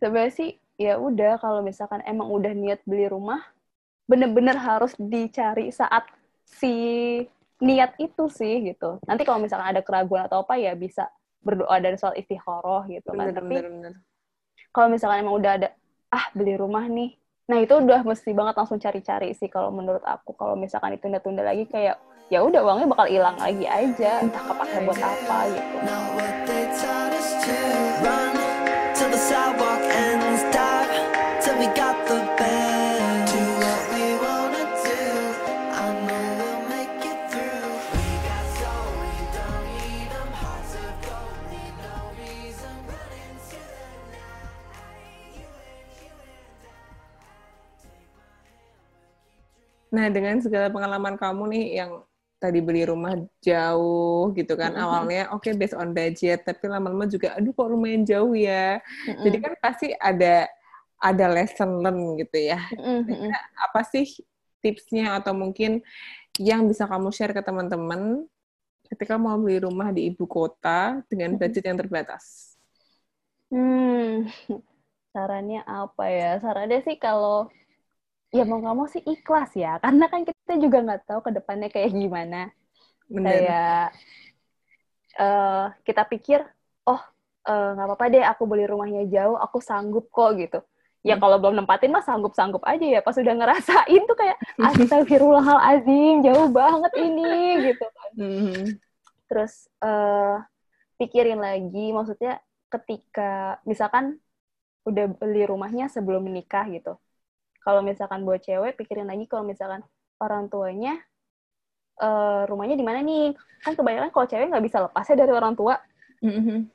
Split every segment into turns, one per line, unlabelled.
sebenarnya sih ya udah kalau misalkan emang udah niat beli rumah bener-bener harus dicari saat si niat itu sih gitu. Nanti kalau misalkan ada keraguan atau apa ya bisa berdoa dari soal istikharah gitu kan.
Bener,
tapi
bener, bener.
kalau misalkan emang udah ada ah beli rumah nih. Nah itu udah mesti banget langsung cari-cari sih kalau menurut aku. Kalau misalkan ditunda-tunda lagi kayak ya udah uangnya bakal hilang lagi aja entah kepake buat apa gitu
Nah, dengan segala pengalaman kamu nih yang tadi beli rumah jauh gitu kan.
Mm-mm.
Awalnya oke based on budget, tapi lama-lama juga aduh kok lumayan jauh ya. Jadi kan pasti ada ada lesson learn gitu ya.
Mm-mm, mm-mm.
Apa sih tipsnya atau mungkin yang bisa kamu share ke teman-teman ketika mau beli rumah di ibu kota dengan budget yang terbatas?
Hmm, sarannya apa ya? Sarannya sih kalau ya mau nggak mau sih ikhlas ya, karena kan kita juga nggak tahu ke depannya kayak gimana.
Bener.
Kayak eh, kita pikir, oh eh, nggak apa-apa deh, aku beli rumahnya jauh, aku sanggup kok gitu. Ya
Hmm.
kalau belum nempatin mah sanggup-sanggup aja ya. Pas udah ngerasain tuh kayak astagfirullahalazim, jauh banget ini gitu kan.
Mhm.
terus eh pikirin lagi maksudnya ketika misalkan udah beli rumahnya sebelum menikah gitu kalau misalkan buat cewek pikirin lagi kalau misalkan orang tuanya eh rumahnya di mana nih kan kebanyakan kalau cewek nggak bisa lepasnya dari orang tua
Mhm.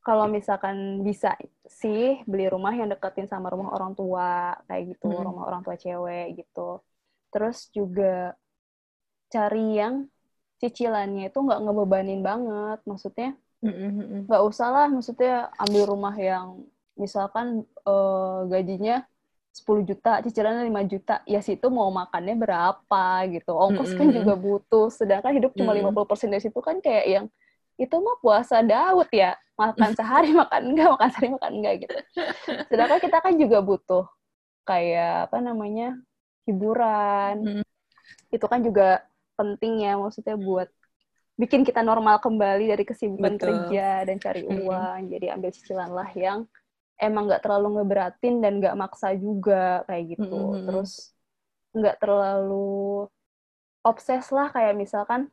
kalau misalkan bisa sih beli rumah yang deketin sama rumah orang tua kayak gitu
Hmm.
rumah orang tua cewek gitu terus juga cari yang cicilannya itu nggak ngebebanin banget maksudnya
Mhm.
nggak usah lah maksudnya ambil rumah yang misalkan eh, gajinya 10 juta cicilannya 5 juta ya situ mau makannya berapa gitu ongkos kan
Mm-mm.
juga butuh sedangkan hidup cuma
Mm.
50% dari situ kan kayak yang itu mah puasa Daud ya makan sehari makan enggak makan sehari makan enggak gitu sedangkan kita kan juga butuh kayak apa namanya hiburan
Mm.
itu kan juga penting ya maksudnya buat bikin kita normal kembali dari kesibukan
Betul.
kerja dan cari uang jadi ambil cicilan lah yang emang nggak terlalu ngeberatin dan nggak maksa juga kayak gitu.
Mm-mm.
terus nggak terlalu obses lah kayak misalkan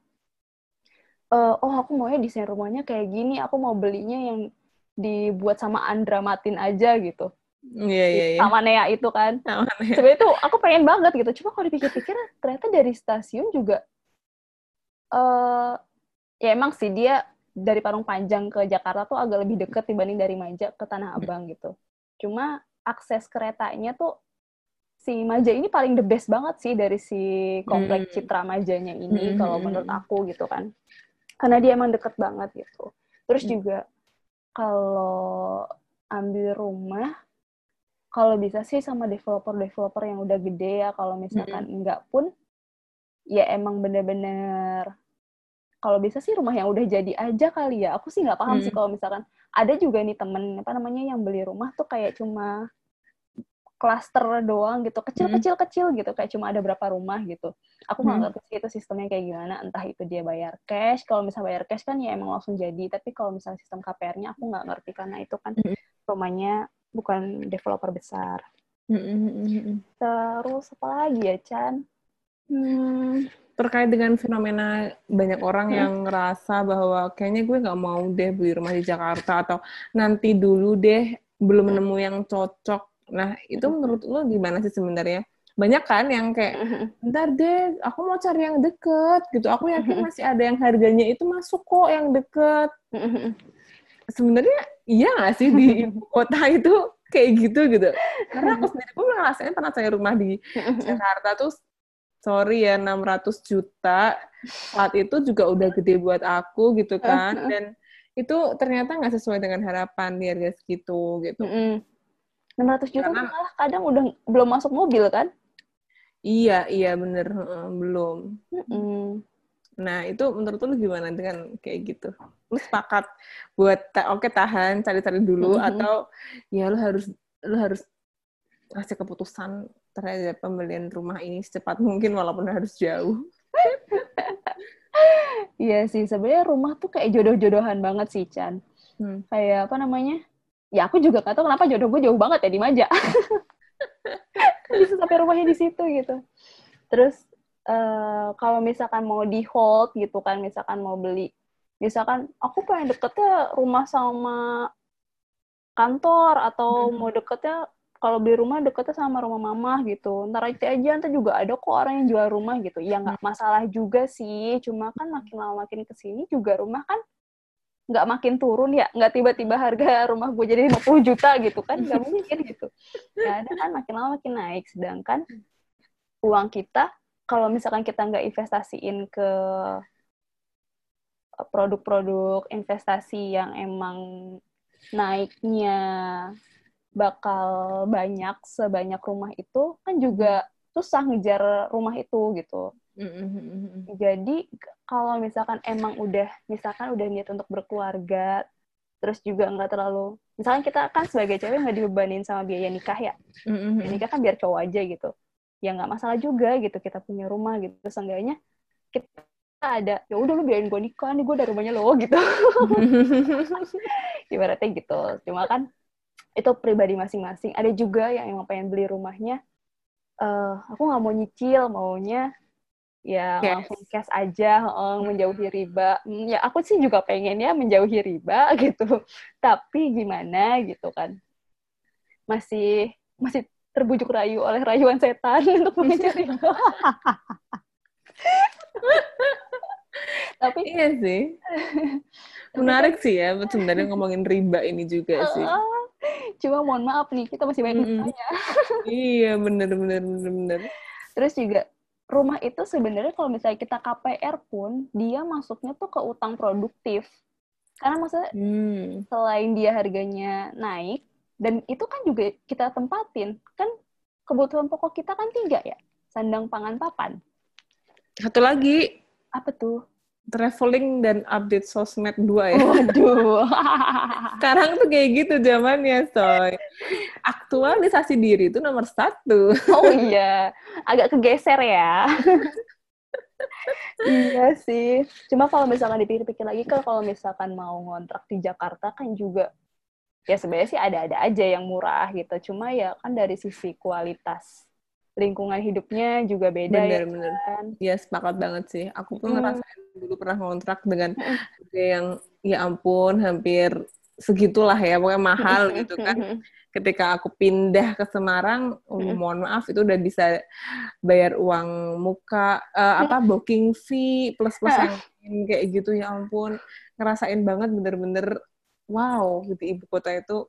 eh, oh aku maunya desain rumahnya kayak gini aku mau belinya yang dibuat sama Andra Matin aja gitu.
Iya, iya, iya.
sama Nea itu kan.
Sama
sebenarnya tuh aku pengen banget gitu. Cuma kalau dipikir-pikir ternyata dari stasiun juga eh ya emang sih dia dari Parung Panjang ke Jakarta tuh agak lebih deket dibanding dari Maja ke Tanah Abang gitu cuma akses keretanya tuh si Maja ini paling the best banget sih dari si komplek
Hmm.
Citra Majanya ini
Hmm,
kalau
hmm,
menurut
hmm.
aku gitu kan karena dia emang deket banget gitu terus
Hmm.
juga kalau ambil rumah kalau bisa sih sama developer-developer yang udah gede ya kalau misalkan enggak pun ya emang bener-bener kalau bisa sih rumah yang udah jadi aja kali ya. Aku sih nggak paham sih
Mm.
kalau misalkan ada juga nih temen apa namanya yang beli rumah tuh kayak cuma klaster doang gitu kecil-kecil kecil gitu. Kayak cuma ada berapa rumah gitu. Aku nggak
Mm.
ngerti sih itu sistemnya kayak gimana. Entah itu dia bayar cash. Kalau misalnya bayar cash kan ya emang langsung jadi. Tapi kalau misalnya sistem KPR-nya aku nggak ngerti karena itu kan
Mm.
rumahnya bukan developer besar.
Mhm.
terus apa lagi ya Chan? Hmm,
terkait dengan fenomena banyak orang
Hmm.
yang ngerasa bahwa kayaknya gue nggak mau deh beli rumah di Jakarta atau nanti dulu deh belum
Hmm.
nemu yang cocok. Nah itu menurut lo gimana sih sebenarnya? Banyak kan yang kayak ntar deh aku mau cari yang deket gitu. Aku yakin masih ada yang harganya itu masuk kok yang deket. Sebenarnya iya nggak sih di ibu kota itu kayak gitu gitu? Karena aku sendiri pun ngerasain pernah cari rumah di Jakarta tuh sorry ya 600 juta saat itu juga udah gede buat aku gitu kan dan itu ternyata nggak sesuai dengan harapan di harga segitu gitu
Mm-mm. 600 juta
Karena-
malah kadang udah belum masuk mobil kan?
iya iya bener belum
Mm-mm.
Nah, itu menurut lu gimana dengan kayak gitu? Lu sepakat buat ta- oke tahan, cari-cari dulu
Mhm.
atau ya lu harus lu harus ngasih keputusan terhadap pembelian rumah ini secepat mungkin walaupun harus jauh.
Iya sih, sebenarnya rumah tuh kayak jodoh-jodohan banget sih, Chan.
Hmm.
Kayak apa namanya? Ya aku juga gak tahu kenapa jodoh gue jauh banget ya di Maja. Bisa sampai rumahnya di situ gitu. Terus eh, kalau misalkan mau di hold gitu kan, misalkan mau beli, misalkan aku pengen deketnya rumah sama kantor atau
Hmm.
mau deketnya kalau beli rumah deketnya sama rumah mama gitu. Ntar aja aja ntar juga ada kok orang yang jual rumah gitu. Ya nggak masalah juga sih. Cuma kan makin lama makin ke sini juga rumah kan nggak makin turun ya. Nggak tiba-tiba harga rumah gue jadi 50 juta gitu kan. Nggak mungkin gitu. Ya ada kan makin lama makin naik. Sedangkan uang kita kalau misalkan kita nggak investasiin ke produk-produk investasi yang emang naiknya bakal banyak sebanyak rumah itu kan juga susah ngejar rumah itu gitu.
Mm-mm.
Jadi kalau misalkan emang udah misalkan udah niat untuk berkeluarga terus juga nggak terlalu misalkan kita kan sebagai cewek nggak dibebanin sama biaya nikah ya. Biaya nikah kan biar cowok aja gitu. Ya nggak masalah juga gitu kita punya rumah gitu. Seenggaknya kita ada ya udah lu biarin gue nikah nih gue dari rumahnya lo gitu. Ibaratnya gitu. Cuma kan itu pribadi masing-masing. Ada juga yang emang pengen beli rumahnya eh aku nggak mau nyicil maunya. Ya
Cash.
langsung cash aja eh, menjauhi riba. Hmm, ya aku sih juga pengennya menjauhi riba gitu. Tapi gimana gitu kan. Masih masih terbujuk rayu oleh rayuan setan untuk mengejar riba. Tapi
Iya sih. Menarik sih ya sebenarnya ngomongin riba ini juga sih.
Cuma mohon maaf nih kita masih banyak hutangnya.
Iya, bener bener bener bener.
Terus juga rumah itu sebenarnya kalau misalnya kita KPR pun dia masuknya tuh ke utang produktif. Karena maksudnya
Hmm.
selain dia harganya naik dan itu kan juga kita tempatin. Kan kebutuhan pokok kita kan tiga ya. Sandang, pangan, papan.
Satu lagi
Apa tuh?
Traveling dan update sosmed dua ya.
Waduh.
Sekarang tuh kayak gitu zamannya, Soy. Aktualisasi diri itu nomor satu.
oh iya, agak kegeser ya. iya sih. Cuma kalau misalkan dipikir-pikir lagi kan kalau misalkan mau ngontrak di Jakarta kan juga ya sebenarnya sih ada-ada aja yang murah gitu. Cuma ya kan dari sisi kualitas lingkungan hidupnya juga beda ya
Bener-bener.
kan.
Ya, sepakat banget sih. Aku pun
Mm.
ngerasain dulu pernah ngontrak dengan yang ya ampun hampir segitulah ya, pokoknya mahal gitu kan. Ketika aku pindah ke Semarang,
Mm-mm.
mohon maaf itu udah bisa bayar uang muka eh, apa booking fee plus plus yang lain kayak gitu ya ampun ngerasain banget bener-bener wow gitu ibu kota itu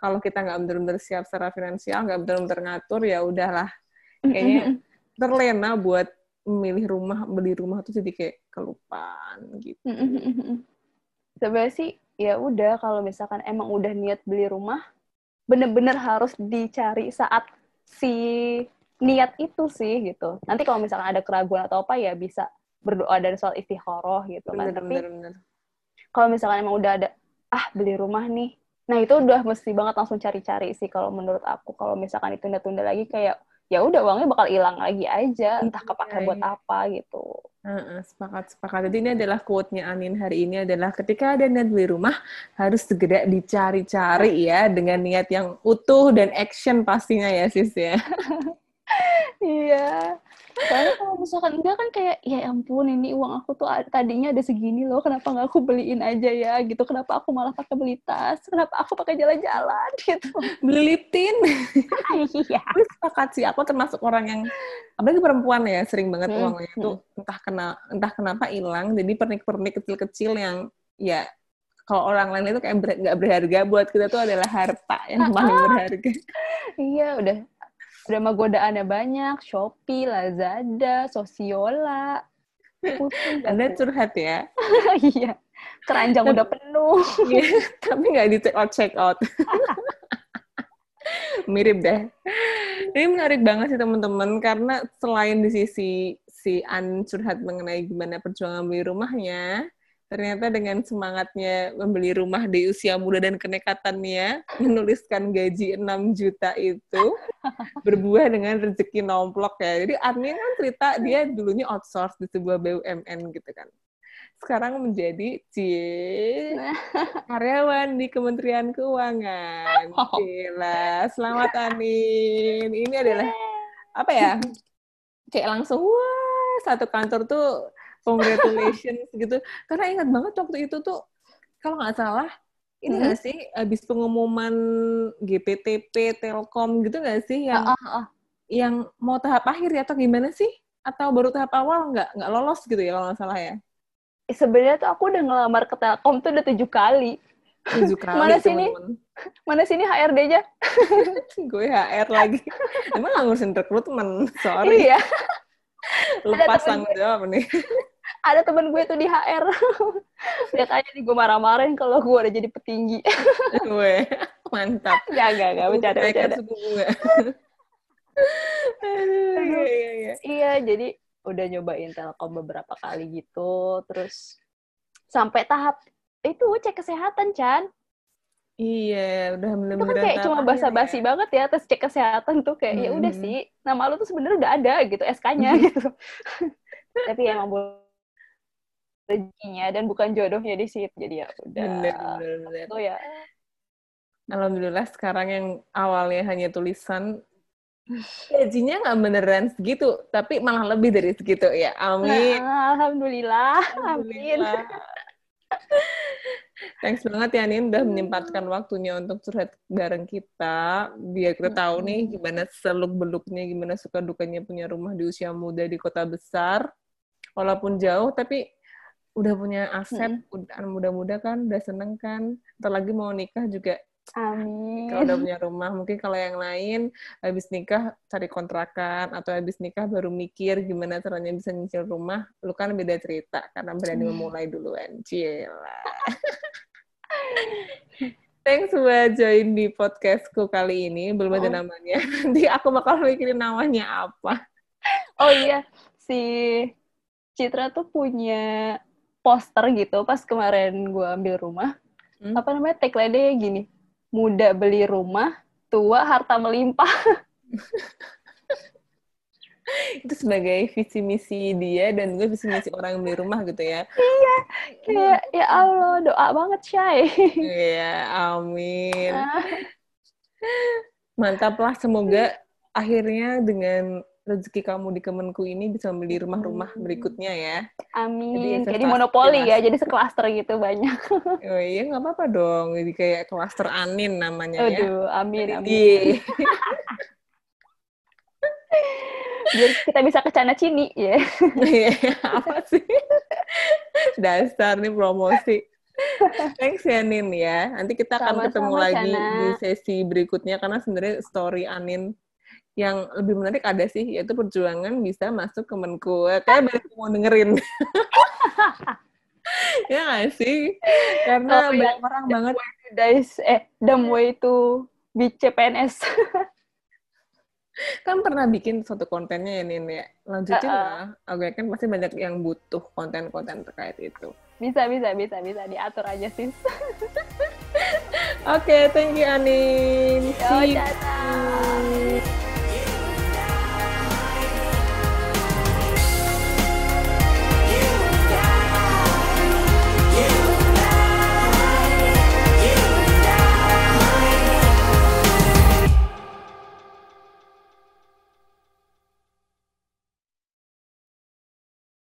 kalau kita nggak bener-bener siap secara finansial nggak bener-bener ngatur ya udahlah kayaknya terlena buat memilih rumah beli rumah tuh jadi kayak kelupaan gitu
Sebenarnya sih ya udah kalau misalkan emang udah niat beli rumah bener-bener harus dicari saat si niat itu sih gitu. Nanti kalau misalkan ada keraguan atau apa ya bisa berdoa dan soal istikharah gitu kan. Tapi
bener bener
kalau misalkan emang udah ada ah beli rumah nih. Nah, itu udah mesti banget langsung cari-cari sih kalau menurut aku. Kalau misalkan ditunda-tunda lagi kayak ya udah uangnya bakal hilang lagi aja, entah
Iya,
kepake buat
iya.
apa gitu.
Heeh, sepakat sepakat jadi ini adalah quote-nya Anin hari ini adalah ketika ada niat beli rumah harus segera dicari-cari ya dengan niat yang utuh dan action pastinya ya sis ya
Iya. Soalnya kalau misalkan enggak kan kayak, ya ampun ini uang aku tuh tadinya ada segini loh, kenapa nggak aku beliin aja ya gitu. Kenapa aku malah pakai beli tas? Kenapa aku pakai jalan-jalan gitu.
beli lip tint
Iya.
Aku sepakat sih, aku termasuk orang yang apalagi perempuan ya sering banget
Hmm,
uangnya itu entah kena entah kenapa hilang. Jadi pernik-pernik kecil-kecil yang ya kalau orang lain itu kayak ber- nggak berharga buat kita tuh adalah harta yang paling berharga.
Iya, udah mah godaannya banyak, Shopee, Lazada, Sosiola. Pusing
Anda curhat ya,
Iya. Keranjang udah penuh.
Iya, tapi nggak di check out check out. Mirip deh. Ini menarik banget sih teman-teman karena selain di sisi si An curhat mengenai gimana perjuangan beli rumahnya, ternyata dengan semangatnya membeli rumah di usia muda dan kenekatannya menuliskan gaji 6 juta itu berbuah dengan rezeki nomplok ya. Jadi Arni kan cerita dia dulunya outsource di sebuah BUMN gitu kan. Sekarang menjadi cie karyawan di Kementerian Keuangan. Gila, selamat Anin. Ini adalah apa ya? Kayak langsung wah satu kantor tuh congratulations gitu. Karena ingat banget waktu itu tuh kalau nggak salah ini
Hmm.
nggak sih habis pengumuman GPTP Telkom gitu nggak sih yang
Ah, ah, ah.
yang mau tahap akhir ya atau gimana sih? Atau baru tahap awal nggak nggak lolos gitu ya kalau nggak salah ya?
Eh, Sebenarnya tuh aku udah ngelamar ke Telkom tuh udah tujuh kali.
Tujuh kali
Mana sini?
teman-teman.
Mana sini HRD-nya?
Gue HR lagi. Emang ngurusin rekrutmen? Sorry.
Iya,
Lepas tanggung jawab nih.
Ada temen gue tuh di HR. Lihat aja nih gue marah-marahin kalau gue udah jadi petinggi.
Gue mantap.
Gak, gak, gak, bercanda, bercanda.
Aduh, iya, iya, iya.
Iya, jadi udah nyobain Telkom beberapa kali gitu, terus sampai tahap itu cek kesehatan, Chan.
Iya, udah
Itu kan kayak cuma basa-basi
ya.
banget ya, tes cek kesehatan tuh kayak ya udah
Mhm.
sih, nama lu tuh sebenarnya udah ada gitu SK-nya gitu. Tapi emang rezekinya dan bukan jodohnya di situ, jadi ya udah.
Bener, bener, bener.
Itu ya.
Alhamdulillah sekarang yang awalnya hanya tulisan gajinya nggak beneran segitu, tapi malah lebih dari segitu ya. Amin.
Nah, alhamdulillah. Amin.
Alhamdulillah. Thanks banget ya Nin udah menyempatkan waktunya untuk curhat bareng kita biar kita tahu nih gimana seluk beluknya gimana suka dukanya punya rumah di usia muda di kota besar walaupun jauh tapi udah punya aset udah muda-muda kan udah seneng kan ntar lagi mau nikah juga
Amin.
kalau udah punya rumah mungkin kalau yang lain habis nikah cari kontrakan atau habis nikah baru mikir gimana caranya bisa nyicil rumah lu kan beda cerita karena berani memulai duluan Cila Thanks buat join di podcastku kali ini. Belum ada
Oh.
namanya. Nanti aku bakal mikirin namanya apa.
Oh iya, si Citra tuh punya poster gitu pas kemarin gue ambil rumah.
Hmm?
Apa namanya tagline-nya gini, muda beli rumah, tua harta melimpah.
Itu sebagai visi misi dia dan gue visi misi orang yang beli rumah gitu ya.
Kayak ya Allah, doa banget Shay.
Iya, amin.
Ah,
Mantap lah, semoga akhirnya dengan rezeki kamu di Kemenku ini bisa membeli rumah-rumah berikutnya ya.
Amin.
Jadi
Jadi monopoli ya, jadi seklaster gitu banyak.
Oh iya, nggak apa-apa dong. Jadi kayak klaster Anin namanya ya.
Aduh, amin, amin.
Iya.
Biar kita bisa ke Cana Cini ya.
Iya, apa sih? Dasar nih promosi. Thanks ya Nin ya. Nanti kita akan
Sama-sama,
ketemu lagi di sesi berikutnya karena sebenarnya story Anin yang lebih menarik ada sih yaitu perjuangan bisa masuk ke Menku. Kayak banyak yang mau dengerin. ya nggak sih? Karena
Oh,
banyak
yang
orang banget
Guys, eh, dumb way to be CPNS.
kan pernah bikin suatu kontennya ya Nin ya. Lanjutin
Uh-uh.
lah. Aku yakin pasti banyak yang butuh konten-konten terkait itu.
bisa, bisa, bisa, bisa diatur aja sih.
Oke, thank you Anin.
Yo,
See you.